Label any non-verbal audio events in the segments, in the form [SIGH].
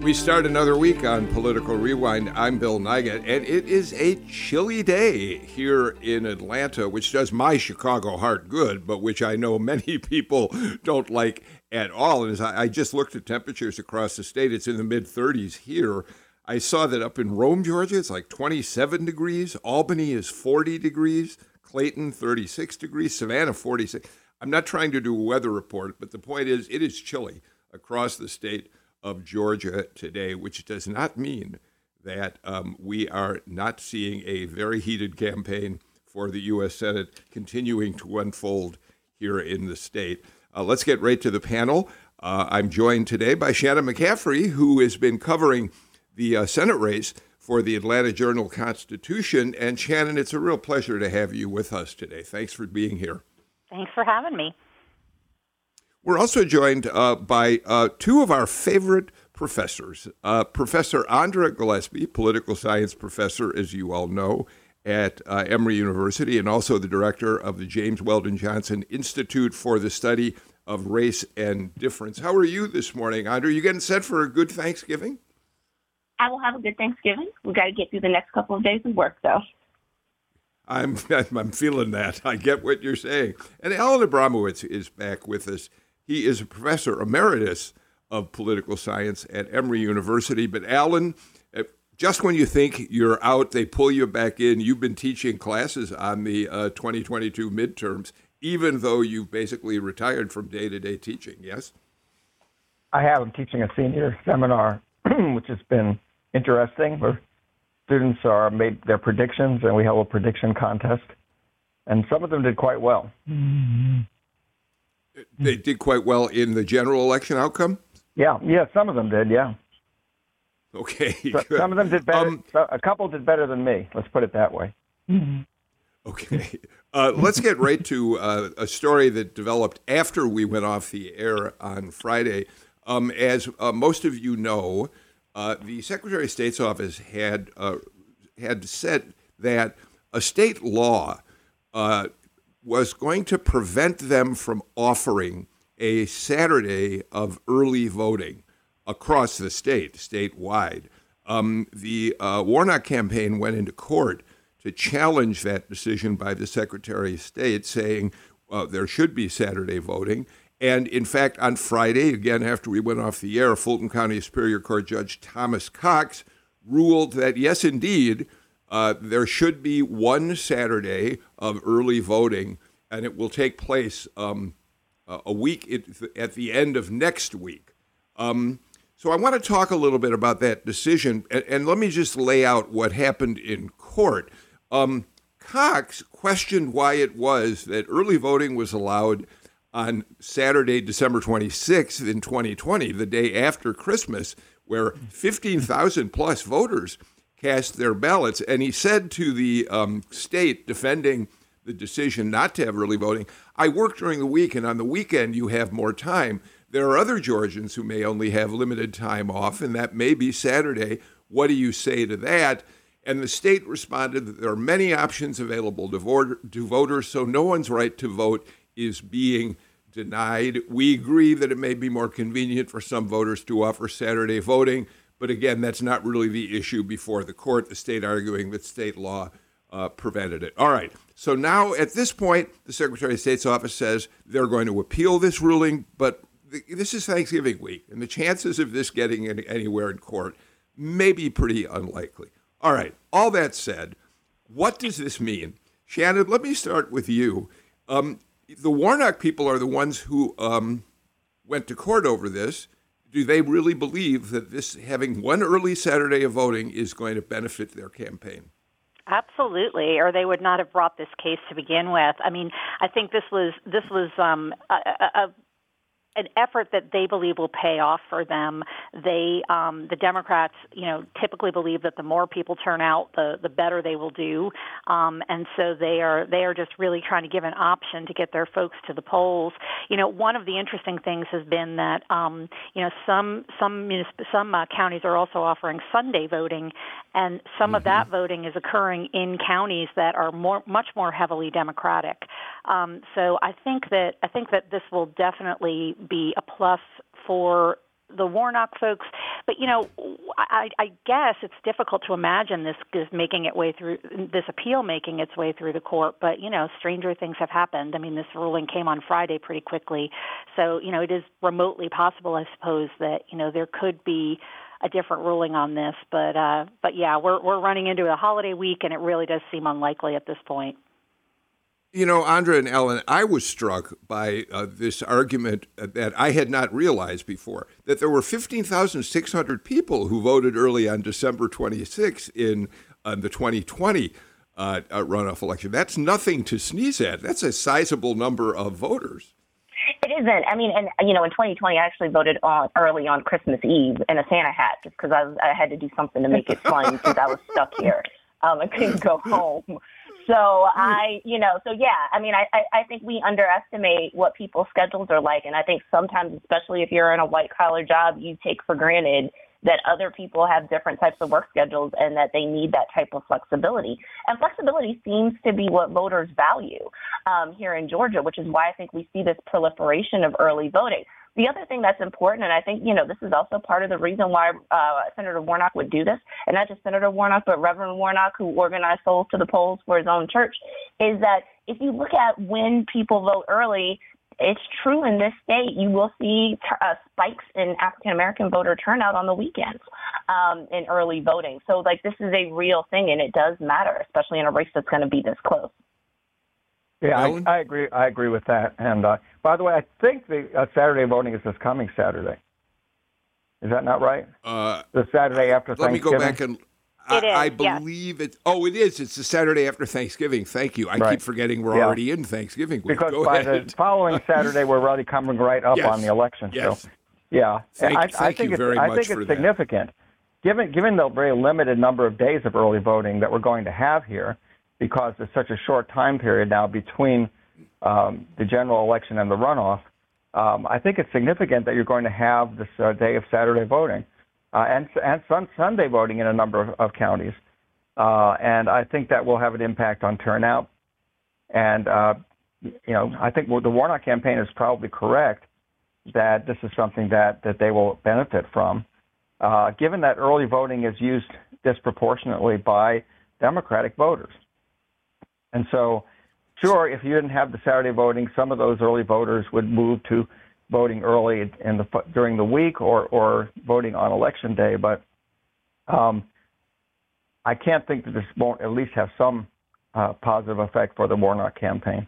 We start another week on Political Rewind. I'm Bill Nigut, and it is a chilly day here in Atlanta, which does my Chicago heart good, but which I know [LAUGHS] many people don't like at all. And as I, just looked at temperatures across the state, it's in the mid 30s here. I saw that up in Rome, Georgia, it's like 27 degrees. Albany is 40 degrees. Clayton, 36 degrees. Savannah, 46. I'm not trying to do a weather report, but the point is, it is chilly across the state of Georgia today, which does not mean that um, we are not seeing a very heated campaign for the U.S. Senate continuing to unfold here in the state. Uh, let's get right to the panel. Uh, I'm joined today by Shannon McCaffrey, who has been covering the uh, Senate race for the Atlanta Journal Constitution. And Shannon, it's a real pleasure to have you with us today. Thanks for being here. Thanks for having me. We're also joined uh, by uh, two of our favorite professors. Uh, professor Andra Gillespie, political science professor, as you all know, at uh, Emory University, and also the director of the James Weldon Johnson Institute for the Study of Race and Difference. How are you this morning, Andra? Are you getting set for a good Thanksgiving? I will have a good Thanksgiving. We've got to get through the next couple of days of work, though. I'm [LAUGHS] I'm feeling that. I get what you're saying. And Alan Abramowitz is back with us. He is a professor emeritus of political science at Emory University. But Alan, eh, just when you think you're out, they pull you back in. You've been teaching classes on the uh, 2022 midterms, even though you've basically retired from day to day teaching, yes? I have. I'm teaching a senior seminar, [CLEARS THROAT] which has been interesting, where students are made their predictions, and we held a prediction contest. And some of them did quite well. Mm-hmm they did quite well in the general election outcome. Yeah, yeah, some of them did. Yeah. Okay. So, some of them did better. Um, a couple did better than me. Let's put it that way. [LAUGHS] Okay. Uh, let's get right to uh, a story that developed after we went off the air on Friday. Um, as uh, most of you know, uh, the Secretary of State's office had uh, had said that a state law uh, was going to prevent them from offering a Saturday of early voting across the state, statewide. Um, the uh, Warnock campaign went into court to challenge that decision by the Secretary of State, saying uh, there should be Saturday voting. And in fact, on Friday, again after we went off the air, Fulton County Superior Court Judge Thomas Cox ruled that yes, indeed, uh, there should be one Saturday of early voting, and it will take place um, a week at the end of next week. Um, so I want to talk a little bit about that decision, and, and let me just lay out what happened in court. Um, Cox questioned why it was that early voting was allowed on Saturday, December 26th in 2020, the day after Christmas, where 15,000 plus voters cast their ballots. And he said to the um, state defending the decision not to have early voting, I work during the week, and on the weekend you have more time. There are other Georgians who may only have limited time off, and that may be Saturday. What do you say to that? And the state responded that there are many options available to, to voters, so no one's right to vote is being denied. We agree that it may be more convenient for some voters to offer Saturday voting, but again, that's not really the issue before the court, the state arguing that state law uh, prevented it. All right. So now at this point, the Secretary of State's office says they're going to appeal this ruling, but this is Thanksgiving week, and the chances of this getting any, anywhere in court may be pretty unlikely. All right. All that said, what does this mean? Shannon, let me start with you. Um, the Warnock people are the ones who um, went to court over this do they really believe that this having one early Saturday of voting is going to benefit their campaign? Absolutely, or they would not have brought this case to begin with. I mean, I think this was this was um, a, a, an effort that they believe will pay off for them. They, um, the Democrats, you know, typically believe that the more people turn out, the the better they will do, um, and so they are they are just really trying to give an option to get their folks to the polls. You know, one of the interesting things has been that um, you know some some municip- some uh, counties are also offering Sunday voting, and some mm-hmm. of that voting is occurring in counties that are more much more heavily Democratic. Um, so I think that I think that this will definitely be a plus for the Warnock folks. But you know, I, I guess it's difficult to imagine this is making it way through this appeal making its way through the court. But you know, stranger things have happened. I mean, this ruling came on Friday pretty quickly, so you know, it is remotely possible, I suppose, that you know there could be a different ruling on this. But uh, but yeah, we're we're running into a holiday week, and it really does seem unlikely at this point. You know, Andra and Alan, I was struck by uh, this argument that I had not realized before that there were 15,600 people who voted early on December 26 in uh, the 2020 uh, uh, runoff election. That's nothing to sneeze at. That's a sizable number of voters. It isn't. I mean, and you know, in 2020, I actually voted on early on Christmas Eve in a Santa hat just because I, I had to do something to make it fun because I was stuck here. Um, I couldn't go home. So I, you know, so yeah, I mean, I, I, I think we underestimate what people's schedules are like. And I think sometimes, especially if you're in a white collar job, you take for granted that other people have different types of work schedules and that they need that type of flexibility. And flexibility seems to be what voters value um, here in Georgia, which is why I think we see this proliferation of early voting. The other thing that's important, and I think, you know, this is also part of the reason why uh, Senator Warnock would do this, and not just Senator Warnock, but Reverend Warnock, who organized Souls to the Polls for his own church, is that if you look at when people vote early, it's true in this state. You will see uh, spikes in African American voter turnout on the weekends um, in early voting. So, like, this is a real thing, and it does matter, especially in a race that's going to be this close. Yeah, I, I, agree. I agree with that. And uh, by the way, I think the uh, Saturday voting is this coming Saturday. Is that not right? Uh, the Saturday after let Thanksgiving. Let me go back and. I, I believe it. Oh, it is. It's the Saturday after Thanksgiving. Thank you. I right. keep forgetting we're yeah. already in Thanksgiving week. Because go by ahead. the following [LAUGHS] Saturday, we're already coming right up yes. on the election. Yes. So, yeah. Thank, I, thank I think you very I much think for it's significant. That. Given given the very limited number of days of early voting that we're going to have here, because there's such a short time period now between um, the general election and the runoff, um, I think it's significant that you're going to have this uh, day of Saturday voting uh, and and sun, Sunday voting in a number of, of counties, uh, and I think that will have an impact on turnout. And uh, you know, I think the Warnock campaign is probably correct that this is something that that they will benefit from, uh, given that early voting is used disproportionately by Democratic voters, and so sure, if you didn't have the Saturday voting, some of those early voters would move to voting early in the during the week or or voting on election day. But um, I can't think that this won't at least have some uh, positive effect for the Warnock campaign.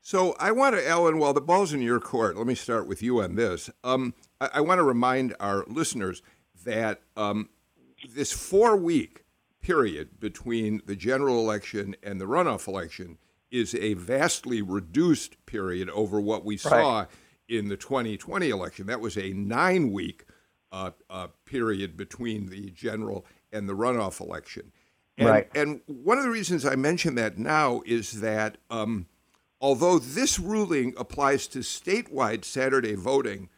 So I want to, Alan, while the ball's in your court, let me start with you on this. Um, I, I, want to remind our listeners that um, this four week period between the general election and the runoff election is a vastly reduced period over what we saw right. in the 2020 election. That was a nine week uh, uh, period between the general and the runoff election. And, right. and one of the reasons I mention that now is that um, although this ruling applies to statewide Saturday voting,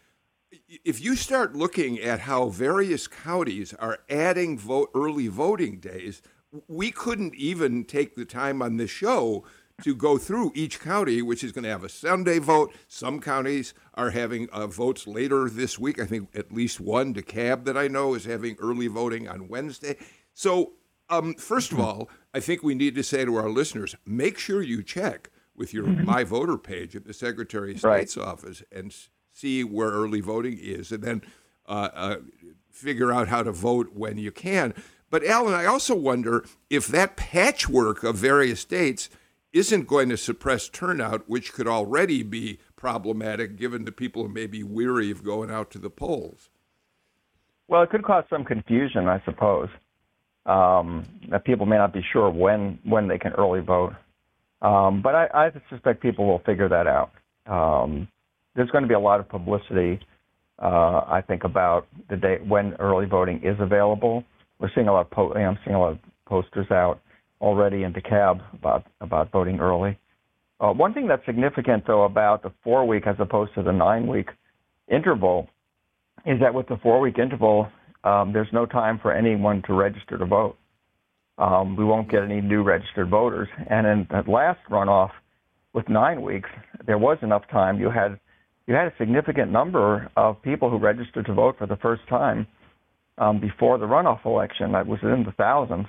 if you start looking at how various counties are adding vote early voting days, we couldn't even take the time on this show to go through each county, which is going to have a Sunday vote. Some counties are having uh, votes later this week. I think at least one, DeKalb, that I know, is having early voting on Wednesday. So, um, first of all, I think we need to say to our listeners make sure you check with your mm-hmm. My Voter page at the Secretary of State's right. office and see where early voting is, and then uh, uh, figure out how to vote when you can. But Alan, I also wonder if that patchwork of various states isn't going to suppress turnout, which could already be problematic given the people who may be weary of going out to the polls. Well, it could cause some confusion, I suppose. Um, that people may not be sure when when they can early vote. Um, but I, I, suspect people will figure that out. Um, there's going to be a lot of publicity. Uh, I think about the day when early voting is available. We're seeing a lot of po- I'm seeing a lot of posters out already in DeKalb about about voting early. Uh, one thing that's significant, though, about the four week as opposed to the nine week interval is that with the four week interval, um, there's no time for anyone to register to vote. Um, we won't get any new registered voters. And in that last runoff, with nine weeks, there was enough time. You had you had a significant number of people who registered to vote for the first time um, before the runoff election. That was in the thousands,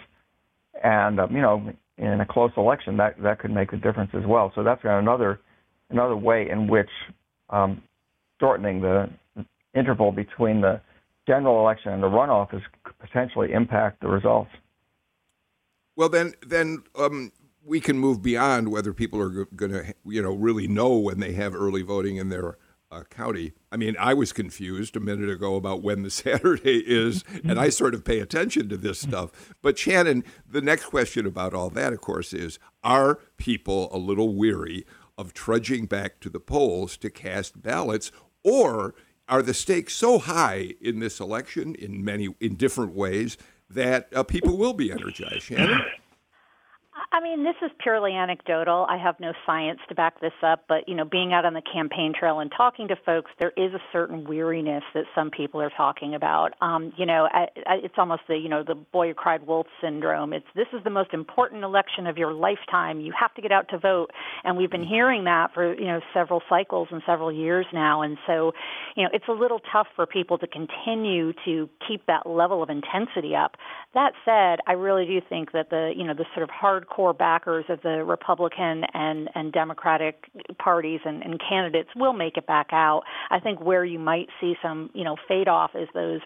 and um, you know, in a close election, that that could make a difference as well. So that's another another way in which um, shortening the interval between the general election and the runoff is potentially impact the results. Well, then, then um, we can move beyond whether people are going to, you know, really know when they have early voting in their uh, county. I mean, I was confused a minute ago about when the [LAUGHS] Saturday is, and I sort of pay attention to this stuff. But Shannon, the next question about all that, of course, is: Are people a little weary of trudging back to the polls to cast ballots, or are the stakes so high in this election in many in different ways that uh, people will be energized? Shannon. I mean, this is purely anecdotal. I have no science to back this up, but you know, being out on the campaign trail and talking to folks, there is a certain weariness that some people are talking about. Um, you know, I, I, it's almost the you know the boy who cried wolf syndrome. It's this is the most important election of your lifetime. You have to get out to vote, and we've been hearing that for you know several cycles and several years now. And so, you know, it's a little tough for people to continue to keep that level of intensity up. That said, I really do think that the you know the sort of hardcore backers of the Republican and, and Democratic parties and, and candidates will make it back out. I think where you might see some, you know, fade off is those,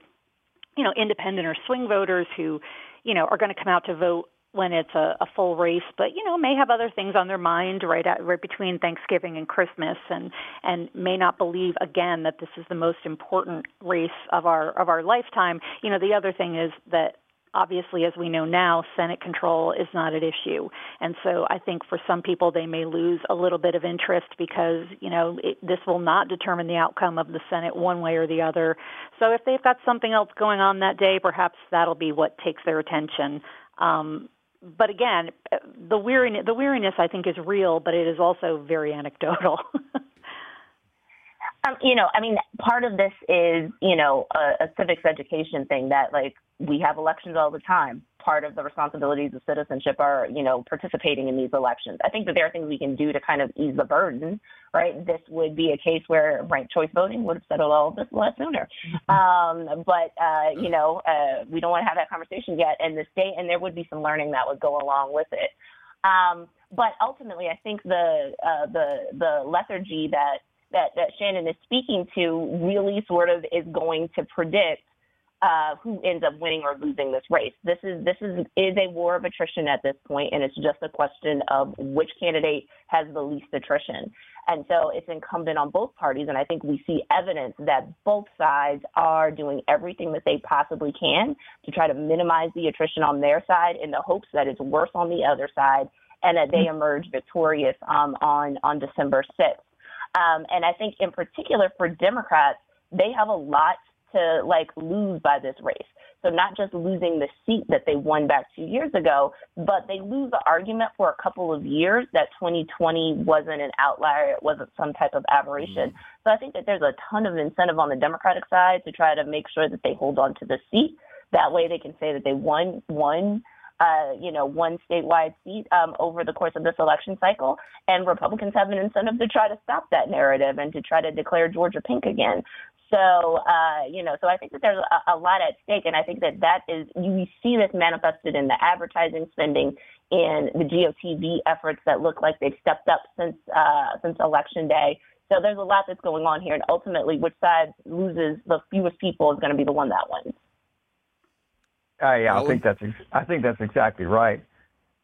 you know, independent or swing voters who, you know, are going to come out to vote when it's a, a full race, but you know may have other things on their mind right at, right between Thanksgiving and Christmas, and and may not believe again that this is the most important race of our of our lifetime. You know the other thing is that obviously, as we know now, Senate control is not at issue. And so I think for some people, they may lose a little bit of interest because, you know, it, this will not determine the outcome of the Senate one way or the other. So if they've got something else going on that day, perhaps that'll be what takes their attention. Um, but again, the weariness, the weariness I think is real, but it is also very anecdotal. [LAUGHS] Um, you know, I mean, part of this is, you know, a, a civics education thing that like we have elections all the time. Part of the responsibilities of citizenship are, you know, participating in these elections. I think that there are things we can do to kind of ease the burden, right? This would be a case where ranked choice voting would have settled all of this a lot sooner. Um, but, uh, you know, uh, we don't want to have that conversation yet. in the state, and there would be some learning that would go along with it. Um, but ultimately, I think the uh, the the lethargy that that, that Shannon is speaking to really sort of is going to predict uh, who ends up winning or losing this race. This is this is is a war of attrition at this point, and it's just a question of which candidate has the least attrition. And so it's incumbent on both parties, and I think we see evidence that both sides are doing everything that they possibly can to try to minimize the attrition on their side, in the hopes that it's worse on the other side, and that they mm-hmm. emerge victorious um, on on December sixth. Um, and I think in particular for Democrats, they have a lot to like lose by this race. So not just losing the seat that they won back two years ago, but they lose the argument for a couple of years that 2020 wasn't an outlier, it wasn't some type of aberration. Mm-hmm. So I think that there's a ton of incentive on the Democratic side to try to make sure that they hold on to the seat. That way they can say that they won won uh, you know, one statewide seat um, over the course of this election cycle. And Republicans have an incentive to try to stop that narrative and to try to declare Georgia pink again. So, uh, you know, so I think that there's a, a lot at stake, and I think that that is you see this manifested in the advertising spending, in the GOTV efforts that look like they've stepped up since uh, since election day. So there's a lot that's going on here, and ultimately, which side loses the fewest people is going to be the one that wins. Uh, yeah, I think that's I think that's exactly right.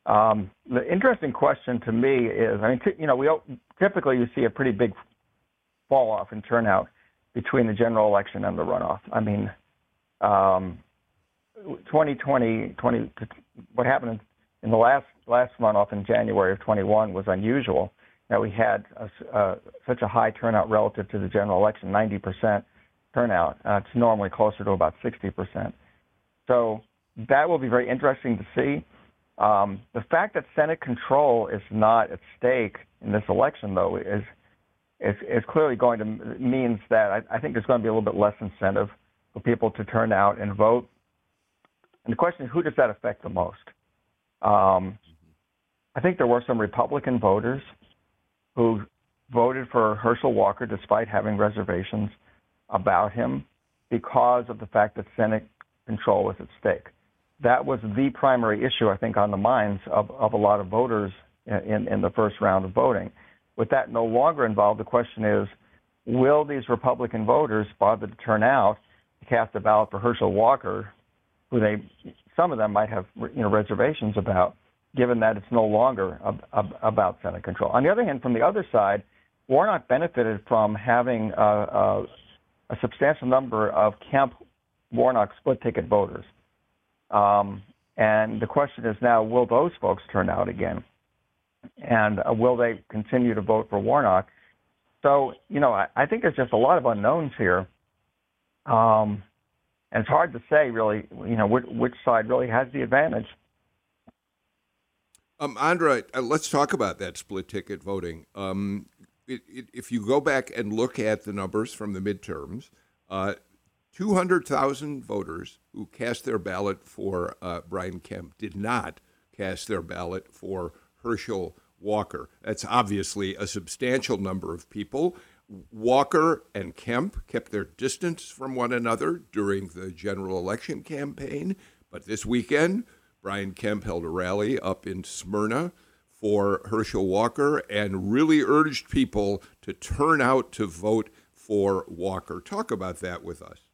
Um, the interesting question to me is, I mean, t- you know, we typically you see a pretty big fall off in turnout between the general election and the runoff. I mean, um, 2020, 20, what happened in the last last runoff in January of 21 was unusual, that we had a, uh, such a high turnout relative to the general election, 90% turnout. Uh, it's normally closer to about 60%. So that will be very interesting to see. Um, the fact that Senate control is not at stake in this election, though, is is, is clearly going to means that I, I think there's going to be a little bit less incentive for people to turn out and vote. And the question is, who does that affect the most? Um, I think there were some Republican voters who voted for Herschel Walker despite having reservations about him because of the fact that Senate control was at stake. That was the primary issue, I think, on the minds of, of a lot of voters in, in the first round of voting. With that no longer involved, the question is, will these Republican voters bother to turn out to cast a ballot for Herschel Walker, who they, some of them might have you know, reservations about, given that it's no longer ab- ab- about Senate control. On the other hand, from the other side, Warnock benefited from having a, substantial number of Kemp Warnock split ticket voters. Um, and the question is now, will those folks turn out again? And uh, will they continue to vote for Warnock? So, you know, I, I think there's just a lot of unknowns here. Um, and it's hard to say, really, you know, which, which side really has the advantage. Um, Andra, uh, let's talk about that split ticket voting. Um, it, it, if you go back and look at the numbers from the midterms, uh, 200,000 voters who cast their ballot for uh, Brian Kemp did not cast their ballot for Herschel Walker. That's obviously a substantial number of people. Walker and Kemp kept their distance from one another during the general election campaign, but this weekend, Brian Kemp held a rally up in Smyrna for Herschel Walker and really urged people to turn out to vote for Walker. Talk about that with us.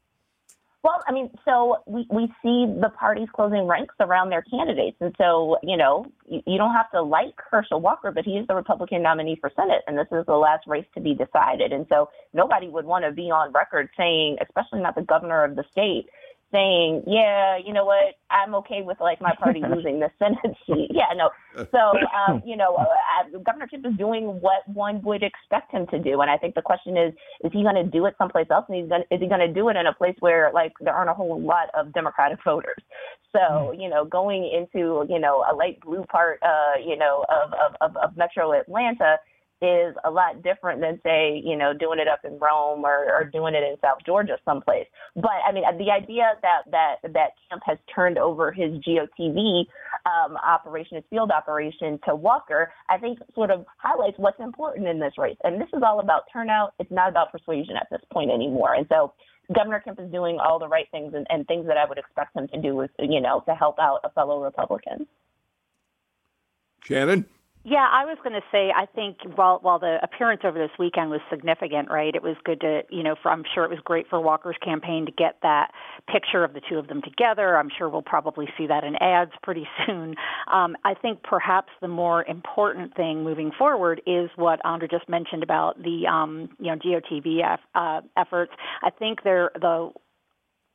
Well, I mean, so we, we see the parties closing ranks around their candidates. And so, you know, you, you don't have to like Herschel Walker, but he is the Republican nominee for Senate, and this is the last race to be decided. And so nobody would want to be on record saying, especially not the governor of the state, saying, yeah, you know what, I'm okay with like my party [LAUGHS] losing the Senate seat. Yeah, no. So, um, you know, uh, Governor Kemp is doing what one would expect him to do, and I think the question is, is he going to do it someplace else, and he's going is he going to do it in a place where like there aren't a whole lot of Democratic voters? So, mm. you know, going into you know a light blue part, uh, you know, of of, of, of Metro Atlanta is a lot different than say, you know, doing it up in Rome or, or doing it in South Georgia someplace. But I mean, the idea that that that Kemp has turned over his GOTV um, operation, his field operation to Walker, I think sort of highlights what's important in this race. And this is all about turnout. It's not about persuasion at this point anymore. And so Governor Kemp is doing all the right things and, and things that I would expect him to do, with, you know, to help out a fellow Republican. Shannon. Yeah, I was going to say I think while while the appearance over this weekend was significant, right? It was good to you know, for, I'm sure it was great for Walker's campaign to get that picture of the two of them together. I'm sure we'll probably see that in ads pretty [LAUGHS] soon. Um, I think perhaps the more important thing moving forward is what Andra just mentioned about the um, you know GOTV uh, efforts. I think they're the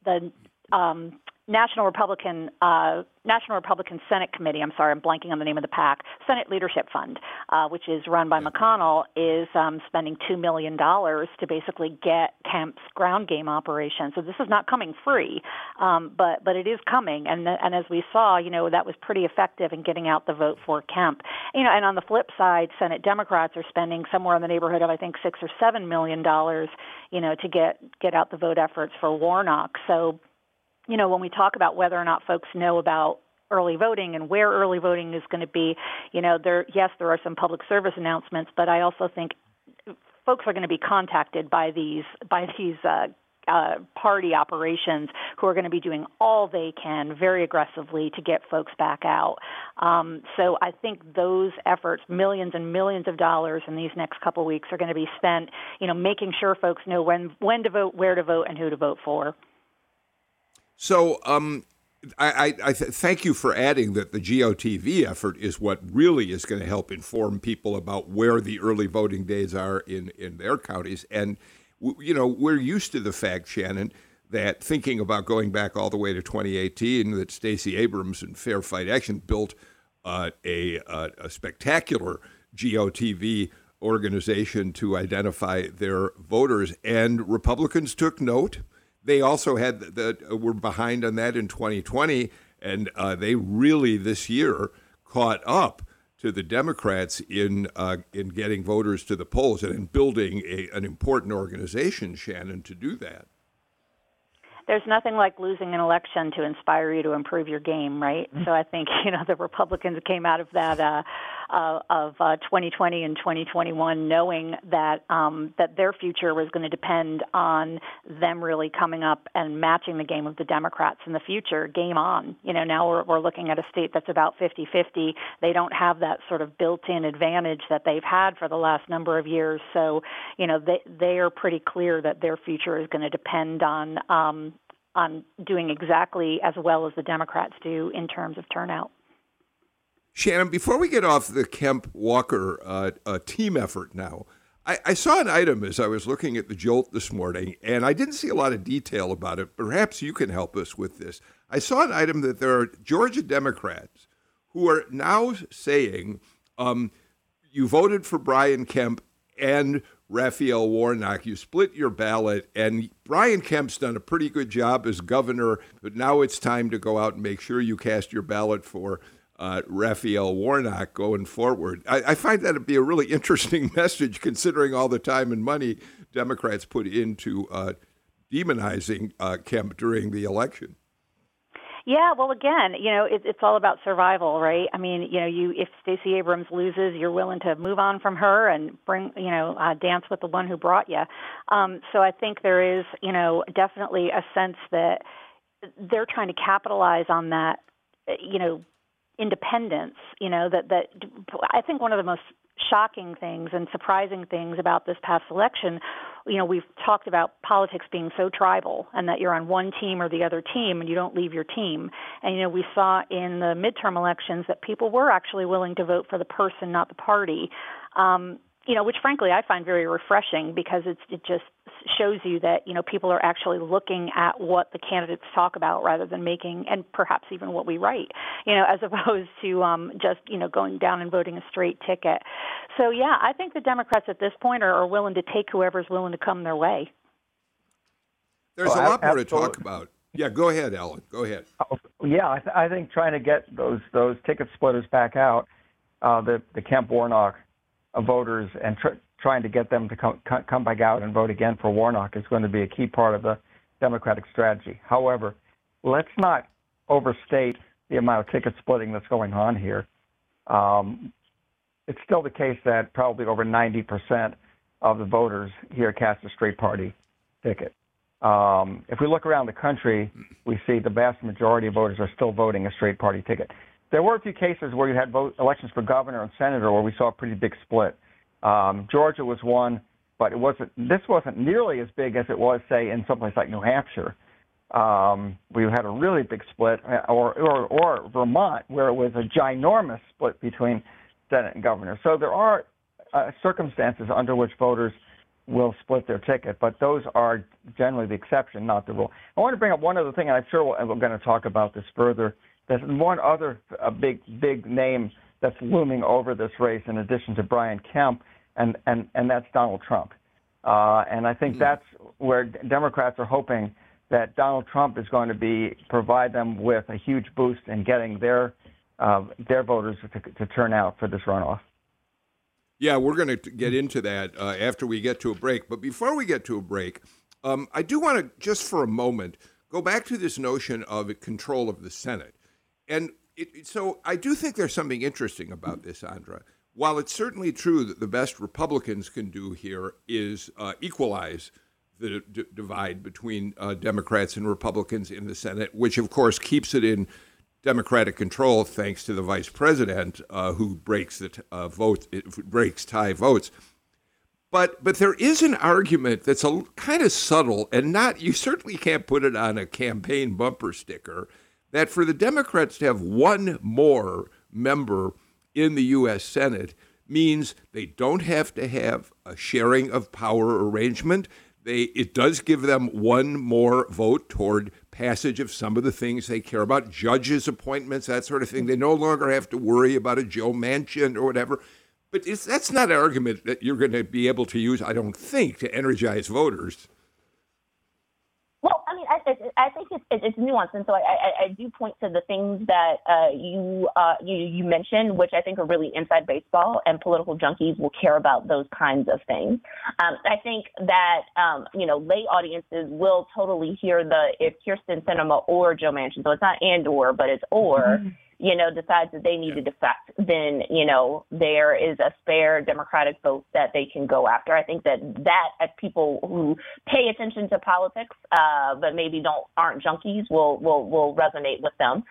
the um, National Republican uh, National Republican Senate Committee. I'm sorry, I'm blanking on the name of the PAC. Senate Leadership Fund, uh, which is run by McConnell, is um, spending two million dollars to basically get Kemp's ground game operation. So this is not coming free, um, but but it is coming. And and as we saw, you know that was pretty effective in getting out the vote for Kemp. You know, and on the flip side, Senate Democrats are spending somewhere in the neighborhood of I think six or seven million dollars, you know, to get get out the vote efforts for Warnock. So you know, when we talk about whether or not folks know about early voting and where early voting is going to be, you know, there yes, there are some public service announcements, but I also think folks are going to be contacted by these by these uh, uh, party operations who are going to be doing all they can very aggressively to get folks back out. Um, so I think those efforts, millions and millions of dollars in these next couple weeks, are going to be spent, you know, making sure folks know when when to vote, where to vote, and who to vote for. So, um, I, I, I th- thank you for adding that the GOTV effort is what really is going to help inform people about where the early voting days are in, in their counties. And, w- you know, we're used to the fact, Shannon, that thinking about going back all the way to 2018, that Stacey Abrams and Fair Fight Action built uh, a, a, a, spectacular GOTV organization to identify their voters, and Republicans took note. They also had that were behind on that in 2020, and uh, they really this year caught up to the Democrats in uh, in getting voters to the polls and in building a, an important organization, Shannon, to do that there's nothing like losing an election to inspire you to improve your game, right? Mm-hmm. So I think [LAUGHS] you know the Republicans came out of that uh, uh, of uh, 2020 and 2021 knowing that um, that their future was going to depend on them really coming up and matching the game of the Democrats in the future. Game on. You know, now we're, we're looking at a state that's about 50-50. They don't have that sort of built-in advantage that they've had for the last number of years. So you know they they are pretty clear that their future is going to depend on um, on doing exactly as well as the Democrats do in terms of turnout. Shannon, before we get off the Kemp Walker uh, uh, team effort now, I, I, saw an item as I was looking at the Jolt this morning, and I didn't see a lot of detail about it. Perhaps you can help us with this. I saw an item that there are Georgia Democrats who are now saying, um, you voted for Brian Kemp and Raphael Warnock. You split your ballot, and Brian Kemp's done a pretty good job as governor, but now it's time to go out and make sure you cast your ballot for uh, Raphael Warnock going forward. I, I, find that to be a really [LAUGHS] interesting message considering all the time and money Democrats put into uh, demonizing uh, Kemp during the election. Yeah, well, again, you know, it, it's all about survival, right? I mean, you know, you if Stacey Abrams loses, you're willing to move on from her and bring, you know, uh, dance with the one who brought you. Um, so I think there is, you know, definitely a sense that they're trying to capitalize on that, you know, independence. You know, that that I think one of the most shocking things and surprising things about this past election you know we've talked about politics being so tribal and that you're on one team or the other team and you don't leave your team and you know we saw in the midterm elections that people were actually willing to vote for the person not the party um you know which frankly I find very refreshing because it's it just shows you that you know people are actually looking at what the candidates talk about rather than making and perhaps even what we write you know [LAUGHS] as opposed to um just you know going down and voting a straight ticket. So yeah i think the democrats at this point are, are willing to take whoever's willing to come their way. There's a lot more to talk about. Yeah go ahead alan. Go ahead. Oh, yeah I, th- I think trying to get those those ticket splitters back out uh the the kemp warnock voters and tr- trying to get them to come, come back out and vote again for Warnock is going to be a key part of the Democratic strategy. However, let's not overstate the amount of ticket splitting that's going on here. Um, it's still the case that probably over 90% of the voters here cast a straight party ticket. Um, if we look around the country, we see the vast majority of voters are still voting a straight party ticket. There were a few cases where you had vote, elections for governor and senator where we saw a pretty big split. Um, Georgia was one, but it wasn't. This wasn't nearly as big as it was, say, in someplace like New Hampshire. Um, we had a really big split, or, or or Vermont, where it was a ginormous split between Senate and governor. So there are uh, circumstances under which voters will split their ticket, but those are generally the exception, not the rule. I want to bring up one other thing, and I'm sure we're going to talk about this further. There's one other uh, big big name that's looming over this race, in addition to Brian Kemp, and and and that's Donald Trump. Uh, and I think mm-hmm. that's where Democrats are hoping that Donald Trump is going to be provide them with a huge boost in getting their uh, their voters to, to, turn out for this runoff. Yeah, we're going to get into that uh, after we get to a break. But before we get to a break, um, I do want to just for a moment go back to this notion of control of the Senate. And it, so I do think there's something interesting about this, Andra while it's certainly true that the best Republicans can do here is uh, equalize the d- divide between uh, Democrats and Republicans in the Senate, which of course keeps it in Democratic control thanks to the vice president uh, who breaks the t- uh, vote, breaks tie votes. But but there is an argument that's a kind of subtle and not you certainly can't put it on a campaign bumper sticker that for the Democrats to have one more member in the U.S. Senate means they don't have to have a sharing of power arrangement. They, it does give them one more vote toward passage of some of the things they care about, judges' appointments, that sort of thing. They no longer have to worry about a Joe Manchin or whatever. But that's not an argument that you're going to be able to use, I don't think, to energize voters. Well, I think it's, it's nuanced, and so I, I, I do point to the things that uh, you, uh, you you mentioned, which I think are really inside baseball, and political junkies will care about those kinds of things. Um, I think that um, you know lay audiences will totally hear the if Kyrsten Sinema or Joe Manchin, so it's not and or, but it's or. Mm-hmm you know, decides that they need to defect, then, you know, there is a spare Democratic vote that they can go after. I think that that as people who pay attention to politics, uh, but maybe don't aren't junkies will will will resonate with them.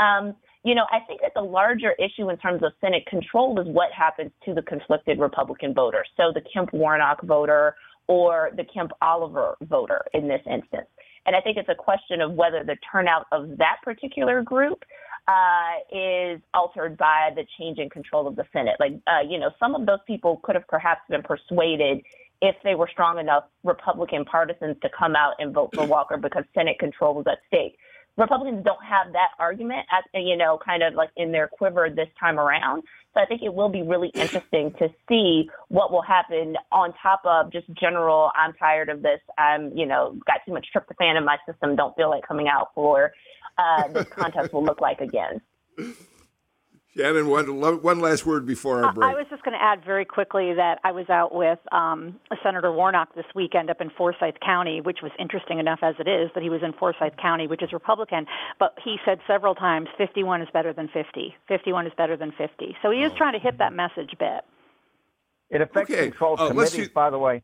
Um, you know, I think that the larger issue in terms of Senate control is what happens to the conflicted Republican voter. So the Kemp Warnock voter or the Kemp Oliver voter in this instance. And I think it's a question of whether the turnout of that particular group uh, is altered by the change in control of the Senate. Like, uh, you know, some of those people could have perhaps been persuaded if they were strong enough Republican partisans to come out and vote for [CLEARS THROAT] Walker because Senate control was at stake. Republicans don't have that argument, at, you know, kind of like in their quiver this time around. So I think it will be really interesting to see what will happen on top of just general, I'm tired of this. I'm, you know, got too much tryptophan in my system. Don't feel like coming out for uh, this contest will look like again. Shannon, one, one last word before our break. I was just going to add very quickly that I was out with um, Senator Warnock this weekend up in Forsyth County, which was interesting enough as it is that he was in Forsyth County, which is Republican. But he said several times 51 is better than 50. 51 is better than 50. So he is trying to hit that message bit. It affects okay. control uh, committees, by the way.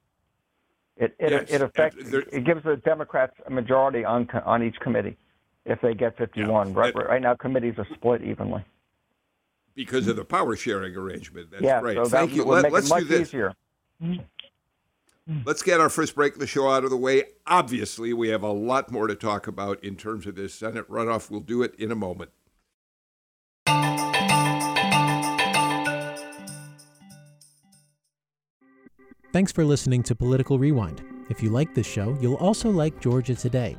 It it, yes. it affects. It gives the Democrats a majority on on each committee if they get 51. Yeah. Right, right now, committees are split evenly. Because of the power sharing arrangement. That's yeah, right. So Thank you. Let, us do this. Easier. Let's get our first break of the show out of the way. Obviously, we have a lot more to talk about in terms of this Senate runoff. We'll do it in a moment. Thanks for listening to Political Rewind. If you like this show, you'll also like Georgia Today.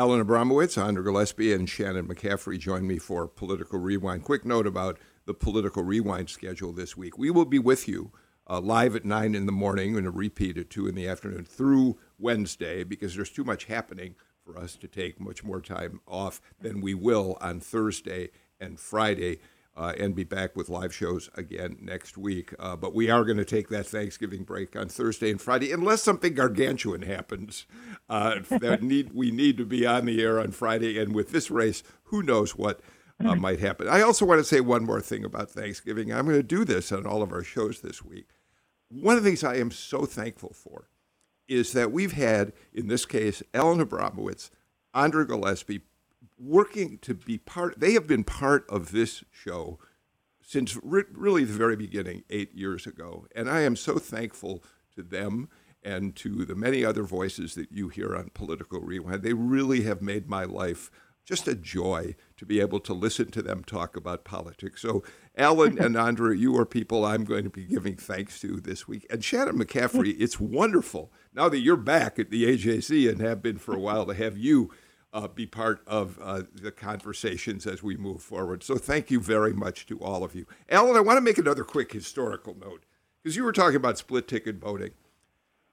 Alan Abramowitz, Andra Gillespie, and Shannon McCaffrey join me for Political Rewind. Quick note about the Political Rewind schedule this week. We will be with you uh, live at 9 in the morning and a repeat at 2 in the afternoon through Wednesday because there's too much happening for us to take much more time off than we will on Thursday and Friday uh, and be back with live shows again next week. Uh, but we are going to take that Thanksgiving break on Thursday and Friday, unless something gargantuan happens. Uh, [LAUGHS] that need we need to be on the air on Friday, and with this race, who knows what. Uh, might happen. I also want to say one more thing about Thanksgiving. I'm going to do this on all of our shows this week. One of the things I am so thankful for is that we've had, in this case, Alan Abramowitz, Andra Gillespie, working to be part. They have been part of this show since re- really the very beginning, eight years ago, and I am so thankful to them and to the many other voices that you hear on Political Rewind. They really have made my life just a joy to be able to listen to them talk about politics. So, Alan and [LAUGHS] Andrea, you are people I'm going to be giving thanks to this week. And Shannon McCaffrey, it's wonderful now that you're back at the AJC and have been for a while to have you uh, be part of uh, the conversations as we move forward. So thank you very much to all of you. Alan, I want to make another quick historical note because you were talking about split ticket voting.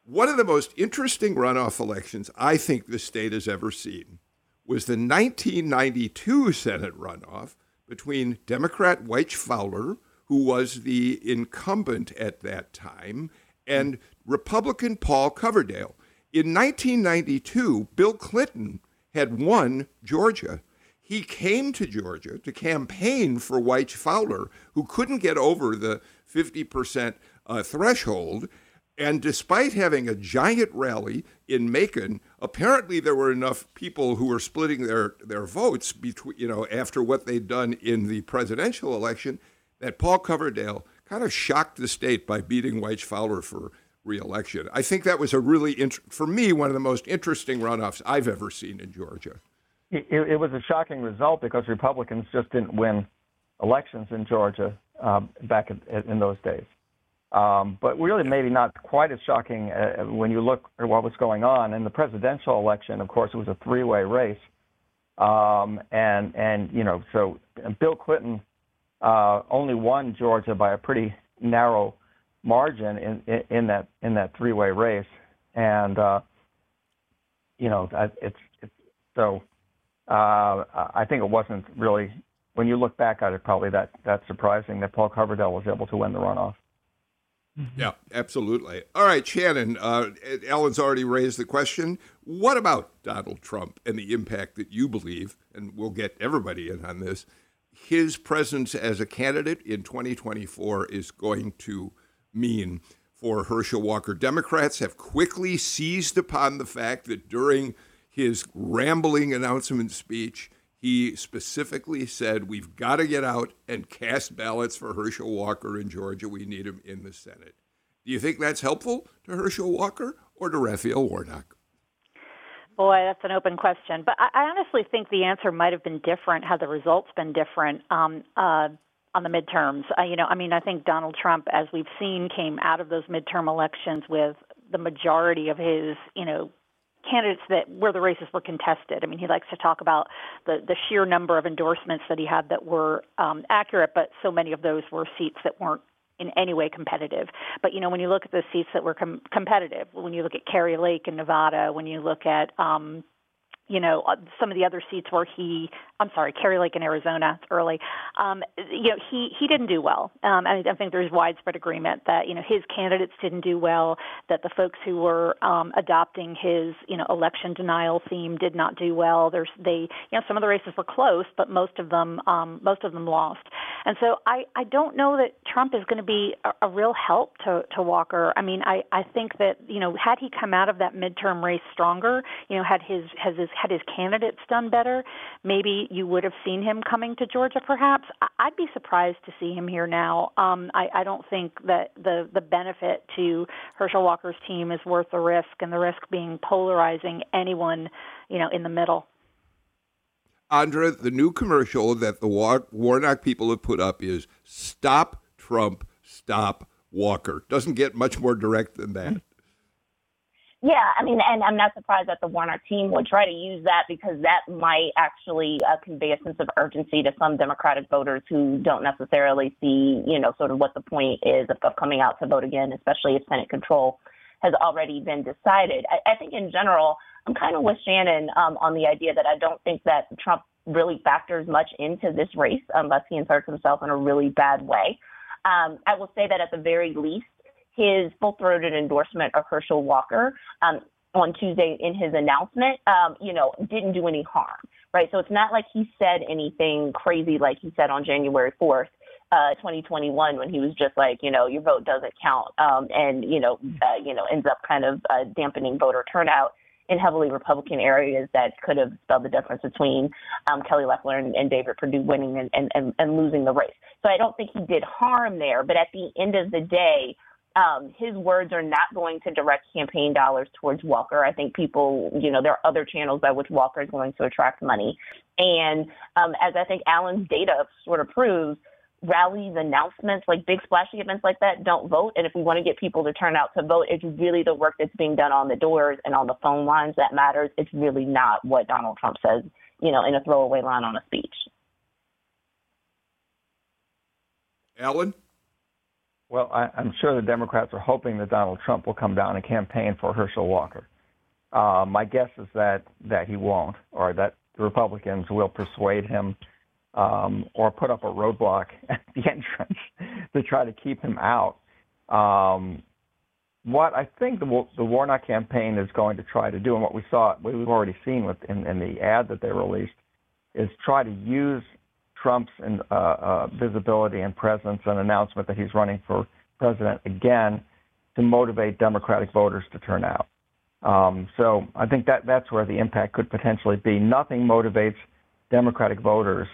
One of the most interesting runoff elections I think the state has ever seen was the 1992 Senate runoff between Democrat Wyche Fowler, who was the incumbent at that time, and Republican Paul Coverdell. In 1992, Bill Clinton had won Georgia. He came to Georgia to campaign for Wyche Fowler, who couldn't get over the 50% uh, threshold. And despite having a giant rally in Macon, apparently there were enough people who were splitting their, their votes between, you know, after what they'd done in the presidential election that Paul Coverdell kind of shocked the state by beating Wyche Fowler for reelection. I think that was a really, int- for me, one of the most interesting runoffs I've ever seen in Georgia. It, it was a shocking result because Republicans just didn't win elections in Georgia um, back in, in those days. Um, but really, maybe not quite as shocking uh, when you look at what was going on in the presidential election. Of course, it was a three-way race, um, and and you know, so Bill Clinton uh, only won Georgia by a pretty narrow margin in, in, in that in that three-way race, and uh, you know, it's, it's so. Uh, I think it wasn't really when you look back at it, probably that that's surprising that Paul Coverdell was able to win the runoff. Mm-hmm. Yeah, absolutely. All right, Shannon, uh, Alan's already raised the question. What about Donald Trump and the impact that you believe, and we'll get everybody in on this, his presence as a candidate in 2024 is going to mean for Herschel Walker? Democrats have quickly seized upon the fact that during his rambling announcement speech, he specifically said, We've got to get out and cast ballots for Herschel Walker in Georgia. We need him in the Senate. Do you think that's helpful to Herschel Walker or to Raphael Warnock? Boy, that's an open question. But I, honestly think the answer might have been different had the results been different um, uh, on the midterms. Uh, you know, I mean, I think Donald Trump, as we've seen, came out of those midterm elections with the majority of his, you know, candidates that where the races were contested. I mean, he likes to talk about the the sheer number of endorsements that he had that were um, accurate, but so many of those were seats that weren't in any way competitive. But you know, when you look at the seats that were com- competitive, when you look at Kari Lake in Nevada, when you look at um, you know uh, some of the other seats where he I'm sorry Kari Lake in Arizona early. Um, you know he he didn't do well. Um, I, I think there's widespread agreement that you know his candidates didn't do well that the folks who were um, adopting his you know election denial theme did not do well. There's they you know some of the races were close but most of them um, most of them lost. And so I I don't know that Trump is going to be a, a real help to to Walker. I mean I I think that you know had he come out of that midterm race stronger you know had his has his had his candidates done better, maybe you would have seen him coming to Georgia. Perhaps I'd be surprised to see him here now. Um, I, I don't think that the the benefit to Herschel Walker's team is worth the risk, and the risk being polarizing anyone, you know, in the middle. Andra, the new commercial that the Warnock people have put up is "Stop Trump, Stop Walker." Doesn't get much more direct than that. Yeah, I mean, and I'm not surprised that the Warnock team would try to use that because that might actually uh, convey a sense of urgency to some Democratic voters who don't necessarily see, you know, sort of what the point is of, of coming out to vote again, especially if Senate control has already been decided. I, I think in general, I'm kind of with Shannon um, on the idea that I don't think that Trump really factors much into this race unless he inserts himself in a really bad way. Um, I will say that at the very least, his full-throated endorsement of Herschel Walker um, on Tuesday in his announcement, um, you know, didn't do any harm, right? So it's not like he said anything crazy like he said on January 4th. Uh, 2021 when he was just like, you know, your vote doesn't count, um, and you know, uh, you know, ends up kind of uh, dampening voter turnout in heavily Republican areas that could have spelled the difference between um, Kelly Loeffler and, and David Perdue winning and, and, and losing the race. So I don't think he did harm there. But at the end of the day, um, his words are not going to direct campaign dollars towards Walker. I think people, you know, there are other channels by which Walker is going to attract money. And um, as I think Alan's data sort of proves, rallies, announcements, like big splashy events like that, don't vote. And if we want to get people to turn out to vote, it's really the work that's being done on the doors and on the phone lines that matters. It's really not what Donald Trump says, you know, in a throwaway line on a speech. Alan? Well, I, am sure the Democrats are hoping that Donald Trump will come down and campaign for Herschel Walker. Uh, my guess is that that he won't, or that the Republicans will persuade him, um, or put up a roadblock [LAUGHS] at the entrance to try to keep him out. Um, what I think the, the Warnock campaign is going to try to do, and what we saw, we've already seen with in, in the ad that they released, is try to use Trump's uh, uh, visibility and presence and announcement that he's running for president again to motivate Democratic voters to turn out. Um, so I think that that's where the impact could potentially be. Nothing motivates Democratic voters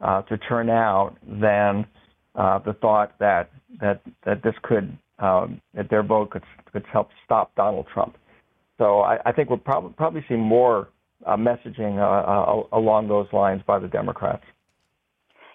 uh, to turn out than uh, the thought that that that this could um, that their vote could could help stop Donald Trump. So I, I think we'll probably probably see more uh, messaging uh, uh, along those lines by the Democrats.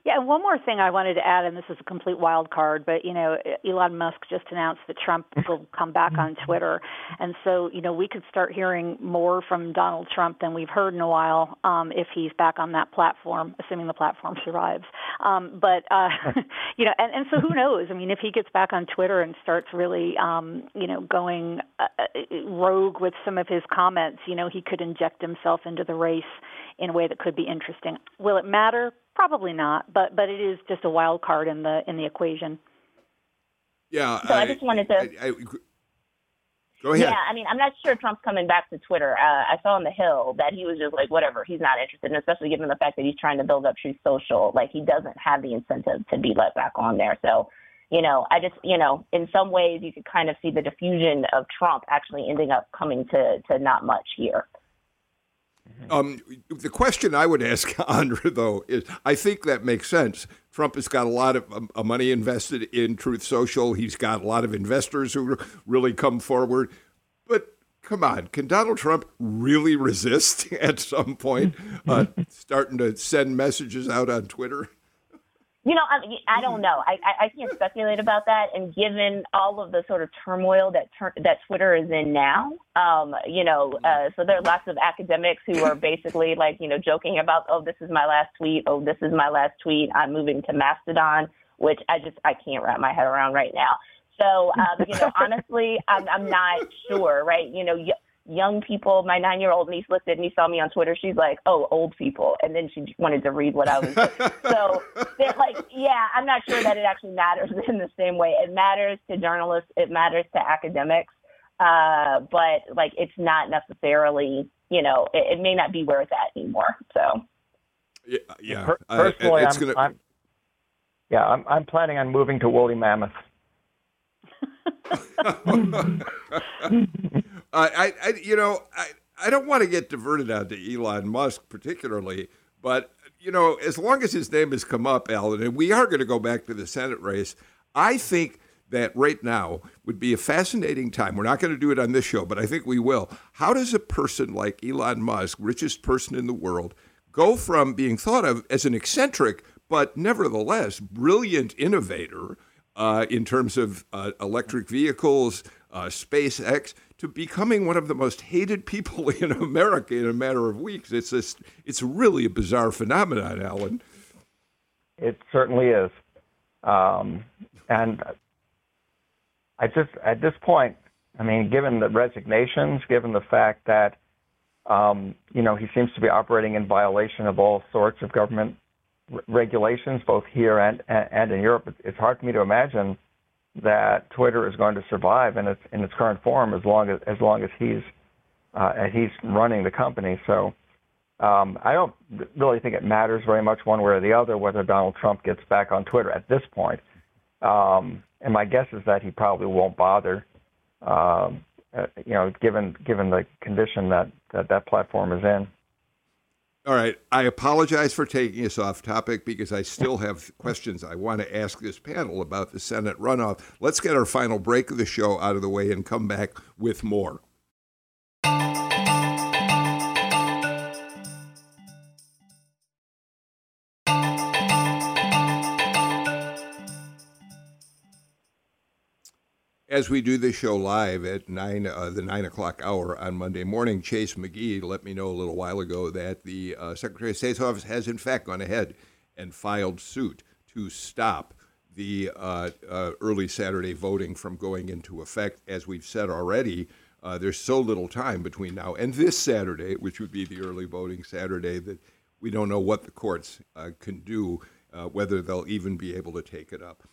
Yeah, and one more thing I wanted to add, and this is a complete wild card, but you know, Elon Musk just announced that Trump [LAUGHS] will come back on Twitter, and so you know we could start hearing more from Donald Trump than we've heard in a while um, if he's back on that platform, assuming the platform survives. Um, but uh, [LAUGHS] you know, and, and so who knows? I mean, if he gets back on Twitter and starts really, um, you know, going uh, uh rogue with some of his comments, you know, he could inject himself into the race in a way that could be interesting. Will it matter? Probably not, but but it is just a wild card in the in the equation. Yeah. So I, I just wanted to. I, I, go ahead. Yeah, I mean, I'm not sure Trump's coming back to Twitter. Uh, I saw on the Hill that he was just like, whatever, he's not interested, and especially given the fact that he's trying to build up Truth Social, like he doesn't have the incentive to be let back on there. So, you know, I just, you know, in some ways you could kind of see the diffusion of Trump actually ending up coming to to not much here. Um, the question I would ask [LAUGHS] Andra, though, is I think that makes sense. Trump has got a lot of um, uh, money invested in Truth Social. He's got a lot of investors who really come forward. But come on, can Donald Trump really resist [LAUGHS] at some point [LAUGHS] uh, starting to send messages out on Twitter? You know, I, mean, I don't know. I, I can't speculate about that. And given all of the sort of turmoil that ter- that Twitter is in now, um, you know, uh, so there are lots of academics who are basically like, you know, joking about, oh, this is my last tweet. Oh, this is my last tweet. I'm moving to Mastodon, which I just I can't wrap my head around right now. So, um, you know, [LAUGHS] honestly, I'm, I'm not sure, right? You know, young people. My nine year old niece looked at me, saw me on Twitter. She's like, "Oh, old people," and then she wanted to read what I was. doing. [LAUGHS] so they're like, yeah, I'm not sure that it actually matters [LAUGHS] in the same way. It matters to journalists. It matters to academics. Uh, but like, it's not necessarily, you know, it, it, may not be where it's at anymore. So. Yeah, yeah. Per- personally, uh, I'm, gonna... I'm, yeah, I'm, I'm planning on moving to woolly mammoth. [LAUGHS] I, I, you know, I, I don't want to get diverted out to Elon Musk particularly, but you know, as long as his name has come up, Alan, and we are going to go back to the Senate race, I think that right now would be a fascinating time. We're not going to do it on this show, but I think we will. How does a person like Elon Musk, richest person in the world, go from being thought of as an eccentric but nevertheless brilliant innovator uh, in terms of uh, electric vehicles, uh, SpaceX, to becoming one of the most hated people [LAUGHS] in America in a matter of weeks. It's just, it's really a bizarre phenomenon, Alan. It certainly is, um, and I just at this point, I mean, given the resignations, given the fact that um, you know he seems to be operating in violation of all sorts of government r- regulations, both here and and in Europe, it's hard for me to imagine that Twitter is going to survive in its in its current form as long as as long as he's uh, he's running the company. So um, I don't really think it matters very much one way or the other whether Donald Trump gets back on Twitter at this point. Um, and my guess is that he probably won't bother. Um, uh, you know, given given the condition that, that that platform is in. All right. I apologize for taking us off topic because I still have questions I want to ask this panel about the Senate runoff. Let's get our final break of the show out of the way and come back with more. As we do this show live at nine, uh, the nine o'clock hour on Monday morning, Chase McGee let me know a little while ago that the uh, Secretary of State's office has in fact gone ahead and filed suit to stop the uh, uh early Saturday voting from going into effect. As we've said already, uh, there's so little time between now and this Saturday, which would be the early voting Saturday, that we don't know what the courts uh, can do, whether they'll even be able to take it up.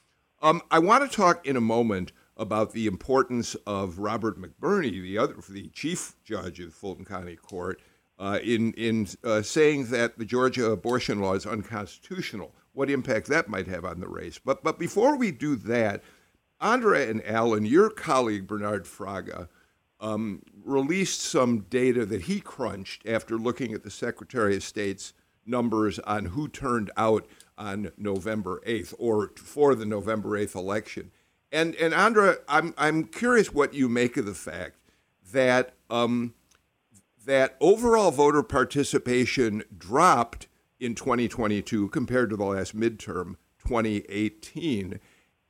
Um, I want to talk in a moment about the importance of Robert McBurney, the other, the chief judge of Fulton County Court, uh, in in uh, saying that the Georgia abortion law is unconstitutional. What impact that might have on the race. But but before we do that, Andra and Alan, your colleague Bernard Fraga. Um, released some data that he crunched after looking at the Secretary of State's numbers on who turned out on November 8th or for the November 8th election. And and Andra, I'm I'm curious what you make of the fact that um, that overall voter participation dropped in 2022 compared to the last midterm 2018,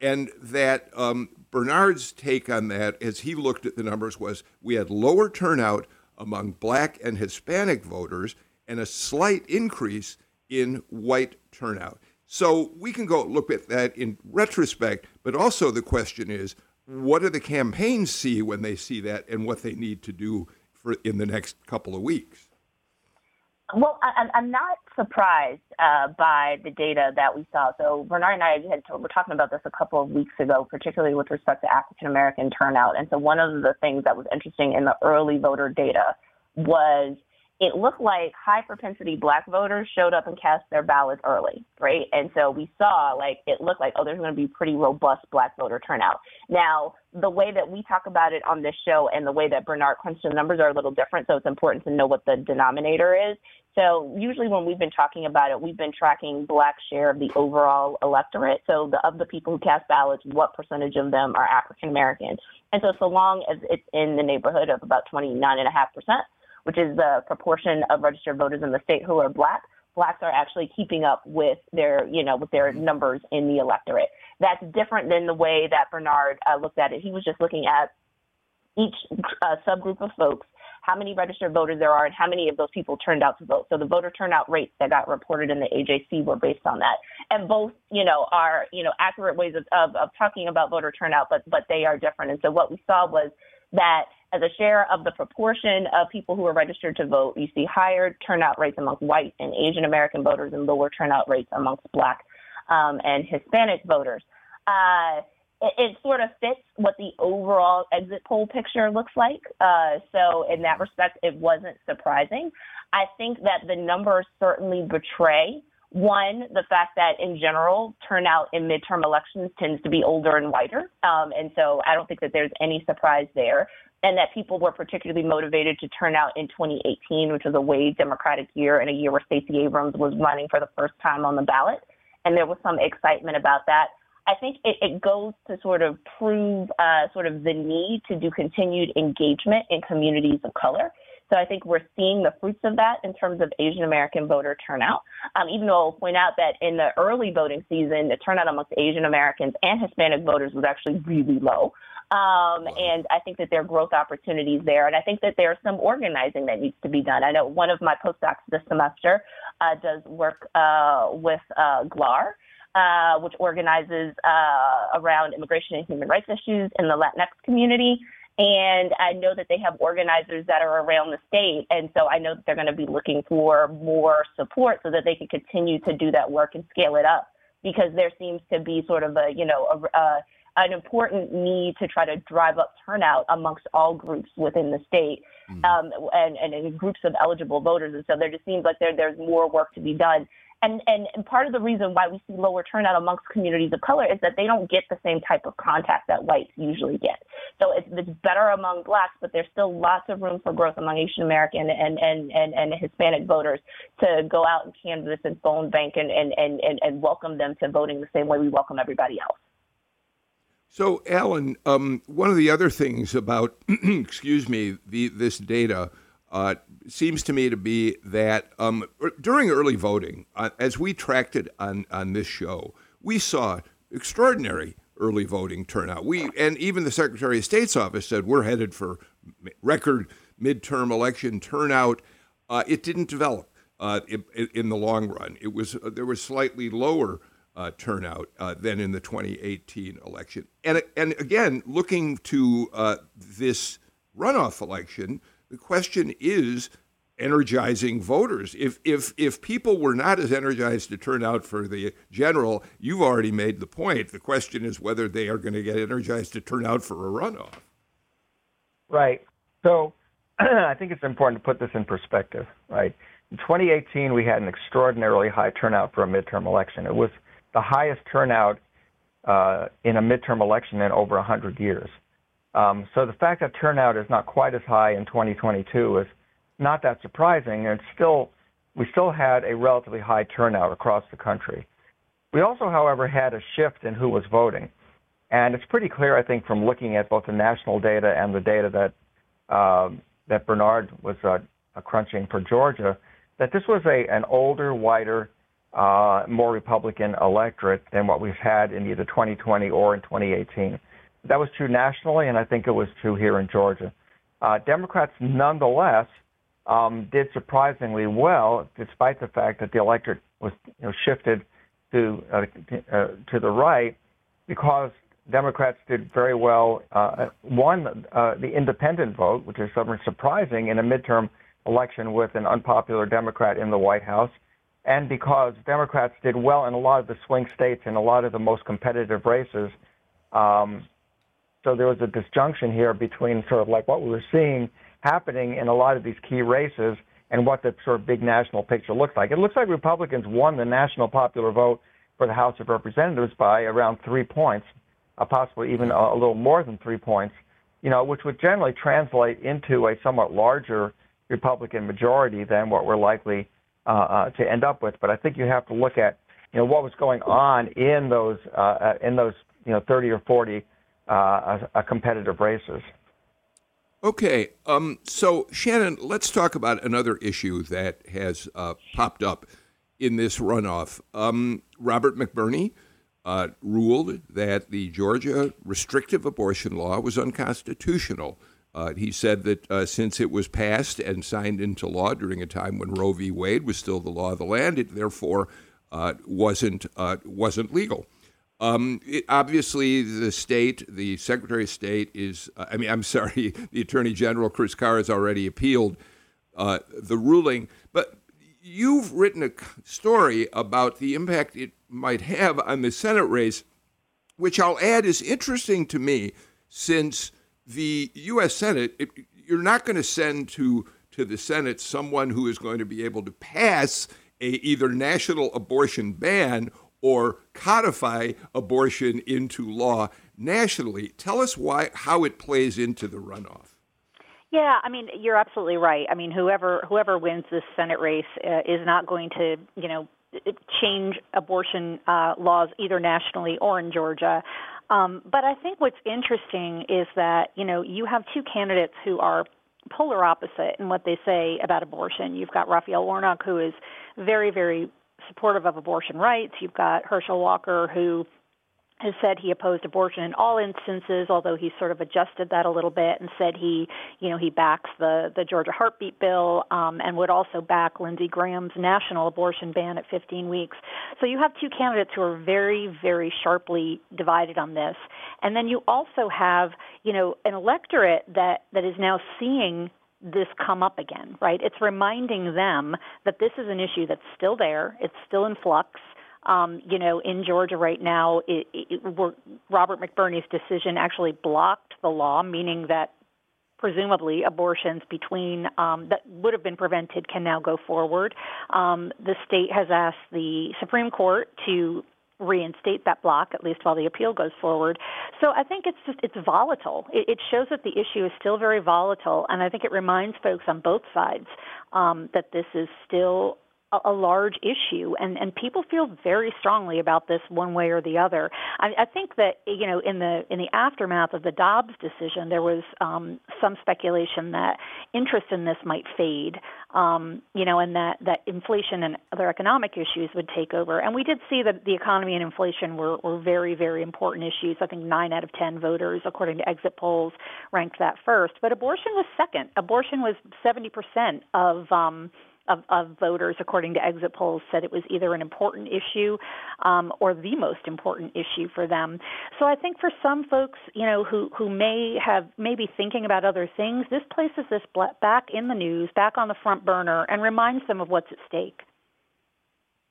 and that um, Bernard's take on that, as he looked at the numbers, was we had lower turnout among Black and Hispanic voters and a slight increase in white turnout. So we can go look at that in retrospect, but also the question is, what do the campaigns see when they see that, and what they need to do for in the next couple of weeks? Well, I'm not surprised uh, by the data that we saw. So Bernard and I had were talking about this a couple of weeks ago, particularly with respect to African American turnout. And so one of the things that was interesting in the early voter data was it looked like high propensity black voters showed up and cast their ballots early, right? And so we saw like it looked like, oh, there's going to be pretty robust black voter turnout. Now, the way that we talk about it on this show and the way that Bernard crunched the numbers are a little different, so it's important to know what the denominator is. So usually when we've been talking about it, we've been tracking black share of the overall electorate. So the, of the people who cast ballots, what percentage of them are African American? And so so long as it's in the neighborhood of about 29.5%, which is the proportion of registered voters in the state who are black, blacks are actually keeping up with their, you know, with their numbers in the electorate. That's different than the way that Bernard uh, looked at it. He was just looking at each uh, subgroup of folks, how many registered voters there are, and how many of those people turned out to vote. So the voter turnout rates that got reported in the AJC were based on that. And both, you know, are you know accurate ways of, of, of talking about voter turnout, but but they are different. And so what we saw was that as a share of the proportion of people who are registered to vote, you see higher turnout rates among white and Asian American voters and lower turnout rates amongst black um, and Hispanic voters. Uh, it, it, sort of fits what the overall exit poll picture looks like. Uh, so, in that respect, it wasn't surprising. I think that the numbers certainly betray one, the fact that in general, turnout in midterm elections tends to be older and whiter. Um, and so I don't think that there's any surprise there and that people were particularly motivated to turn out in 2018, which was a way Democratic year and a year where Stacey Abrams was running for the first time on the ballot. And there was some excitement about that. I think it, it goes to sort of prove uh, sort of the need to do continued engagement in communities of color. So I think we're seeing the fruits of that in terms of Asian American voter turnout. Um, even though I'll point out that in the early voting season, the turnout amongst Asian Americans and Hispanic voters was actually really low. Um, and I think that there are growth opportunities there. And I think that there's some organizing that needs to be done. I know one of my postdocs this semester uh, does work uh, with uh, GLAHR. Uh, which organizes uh, around immigration and human rights issues in the Latinx community. And I know that they have organizers that are around the state. And so I know that they're going to be looking for more support so that they can continue to do that work and scale it up because there seems to be sort of a, you know, a, a an important need to try to drive up turnout amongst all groups within the state mm-hmm. um, and, and in groups of eligible voters. And so there just seems like there, there's more work to be done. And, and, and part of the reason why we see lower turnout amongst communities of color is that they don't get the same type of contact that whites usually get. So it's, it's better among blacks, but there's still lots of room for growth among Asian American and, and, and, and Hispanic voters to go out and canvass and phone bank and, and, and, and, and welcome them to voting the same way we welcome everybody else. So, Alan, um, one of the other things about, [CLEARS THROAT] excuse me, the, this data uh, seems to me to be that um, er, during early voting, uh, as we tracked it on, on this show, we saw extraordinary early voting turnout. We and even the Secretary of State's office said we're headed for record midterm election turnout. Uh, it didn't develop uh, in, the long run. It was uh, there was slightly lower uh, turnout uh, than in the 2018 election. And, and again, looking to uh, this runoff election, the question is energizing voters. If, if, if people were not as energized to turn out for the general, you've already made the point. The question is whether they are going to get energized to turn out for a runoff. Right. So [CLEARS THROAT] I think it's important to put this in perspective, right? In 2018, we had an extraordinarily high turnout for a midterm election. It was the highest turnout uh, in a midterm election in over 100 years. Um, so the fact that turnout is not quite as high in 2022 is not that surprising. And still, we still had a relatively high turnout across the country. We also, however, had a shift in who was voting. And it's pretty clear, I think, from looking at both the national data and the data that um, that Bernard was uh, crunching for Georgia, that this was a an older, whiter, uh, more Republican electorate than what we've had in either 2020 or in 2018. That was true nationally, and I think it was true here in Georgia. Uh, Democrats, nonetheless, um, did surprisingly well, despite the fact that the electorate was you know, shifted to uh, uh, to the right, because Democrats did very well. Uh, won uh, the independent vote, which is somewhat surprising in a midterm election with an unpopular Democrat in the White House, and because Democrats did well in a lot of the swing states and a lot of the most competitive races. Um, so there was a disjunction here between sort of like what we were seeing happening in a lot of these key races and what the sort of big national picture looks like. It looks like Republicans won the national popular vote for the House of Representatives by around three points, uh, possibly even a, a little more than three points, you know, which would generally translate into a somewhat larger Republican majority than what we're likely uh, uh, to end up with. But I think you have to look at, you know, what was going on in those uh, uh in those you know 30 or 40 uh, competitive races. Okay, um, so Shannon, let's talk about another issue that has uh, popped up in this runoff. Um, Robert McBurney uh, ruled that the Georgia restrictive abortion law was unconstitutional. Uh, he said that uh, since it was passed and signed into law during a time when Roe v. Wade was still the law of the land, it therefore uh, wasn't uh, wasn't legal. Um, it, obviously, the state, the Secretary of State is, uh, I mean, I'm [LAUGHS] sorry, the Attorney General, Chris Carr, has already appealed uh, the ruling. But you've written a story about the impact it might have on the Senate race, which I'll add is interesting to me since the U.S. Senate, it, you're not going to send to, to the Senate someone who is going to be able to pass a either national abortion ban or codify abortion into law nationally. Tell us why how it plays into the runoff. Yeah, I mean you're absolutely right. I mean whoever whoever wins this Senate race uh, is not going to you know change abortion uh, laws either nationally or in Georgia. Um, but I think what's interesting is that you know you have two candidates who are polar opposite in what they say about abortion. You've got Raphael Warnock, who is very, very supportive of abortion rights. You've got Herschel Walker, who has said he opposed abortion in all instances, although he sort of adjusted that a little bit and said he, you know, he backs the the Georgia heartbeat bill um, and would also back Lindsey Graham's national abortion ban at 15 weeks. So you have two candidates who are very, very sharply divided on this, and then you also have, you know, an electorate that that is now seeing this come up again, right? It's reminding them that this is an issue that's still there, it's still in flux. Um, you know, in Georgia right now, it, it, Robert McBurney's decision actually blocked the law, meaning that presumably abortions between um, that would have been prevented can now go forward. Um, the state has asked the Supreme Court to reinstate that block at least while the appeal goes forward. So I think it's just it's volatile. It, it shows that the issue is still very volatile, and I think it reminds folks on both sides um, that this is still a, large issue, and and people feel very strongly about this one way or the other. I, I think that you know in the in the aftermath of the Dobbs decision, there was um, some speculation that interest in this might fade, um, you know, and that that inflation and other economic issues would take over. And we did see that the economy and inflation were were very very important issues. I think nine out of ten voters, according to exit polls, ranked that first. But abortion was second. Abortion was seventy percent of um, of, of voters, according to exit polls, said it was either an important issue um, or the most important issue for them. So I think for some folks, you know, who who may have maybe thinking about other things, this places this back in the news, back on the front burner, and reminds them of what's at stake.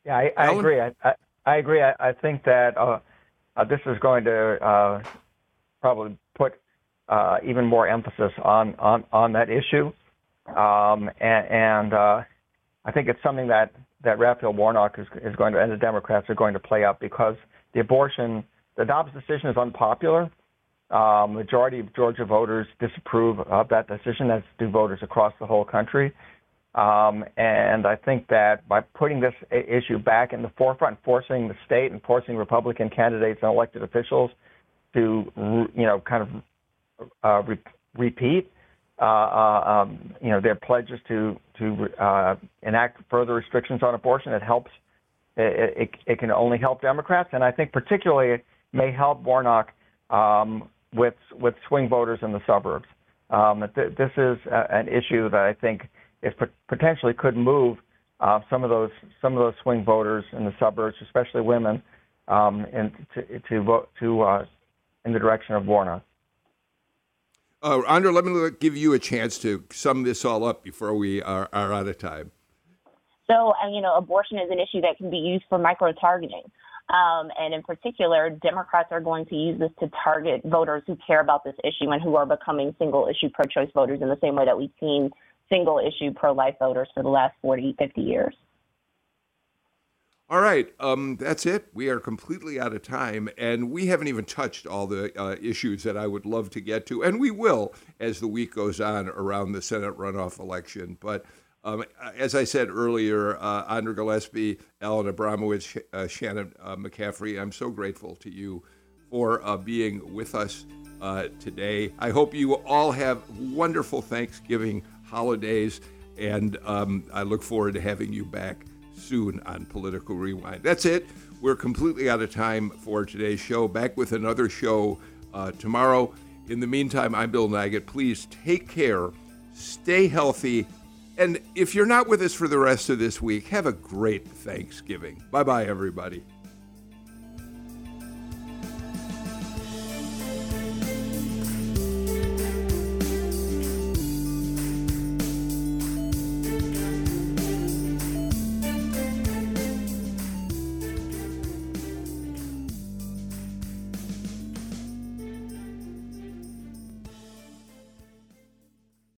Yeah, I, I agree. I, I, I agree. I, I think that uh, uh, this is going to uh, probably put uh, even more emphasis on on on that issue. Um, and, and uh, I think it's something that that Raphael Warnock is is going to and the Democrats are going to play up because the abortion, the Dobbs decision is unpopular. Um, majority of Georgia voters disapprove of that decision, as do voters across the whole country. Um, and I think that by putting this issue back in the forefront, forcing the state and forcing Republican candidates and elected officials to you know kind of uh, re- repeat uh, uh, um, you know their pledges to to uh, enact further restrictions on abortion. It helps. It, it, it, can only help Democrats, and I think particularly it may help Warnock um, with with swing voters in the suburbs. Um, th- this is a, an issue that I think is potentially could move uh, some of those some of those swing voters in the suburbs, especially women, um, and to to vote to in the direction of Warnock. Uh, Andra, let me give you a chance to sum this all up before we are, are out of time. So, uh, you know, abortion is an issue that can be used for micro targeting. Um, and in particular, Democrats are going to use this to target voters who care about this issue and who are becoming single issue pro choice voters in the same way that we've seen single issue pro life voters for the last 40, 50 years. All right, um, that's it. We are completely out of time, and we haven't even touched all the uh, issues that I would love to get to, and we will as the week goes on around the Senate runoff election. But um, as I said earlier, uh, Andra Gillespie, Alan Abramowitz, uh, Shannon uh, McCaffrey, I'm so grateful to you for uh, being with us uh, today. I hope you all have wonderful Thanksgiving holidays, and um, I look forward to having you back soon on Political Rewind. That's it. We're completely out of time for today's show. Back with another show uh, tomorrow. In the meantime, I'm Bill Nigut. Please take care, stay healthy, and if you're not with us for the rest of this week, have a great Thanksgiving. Bye bye, everybody.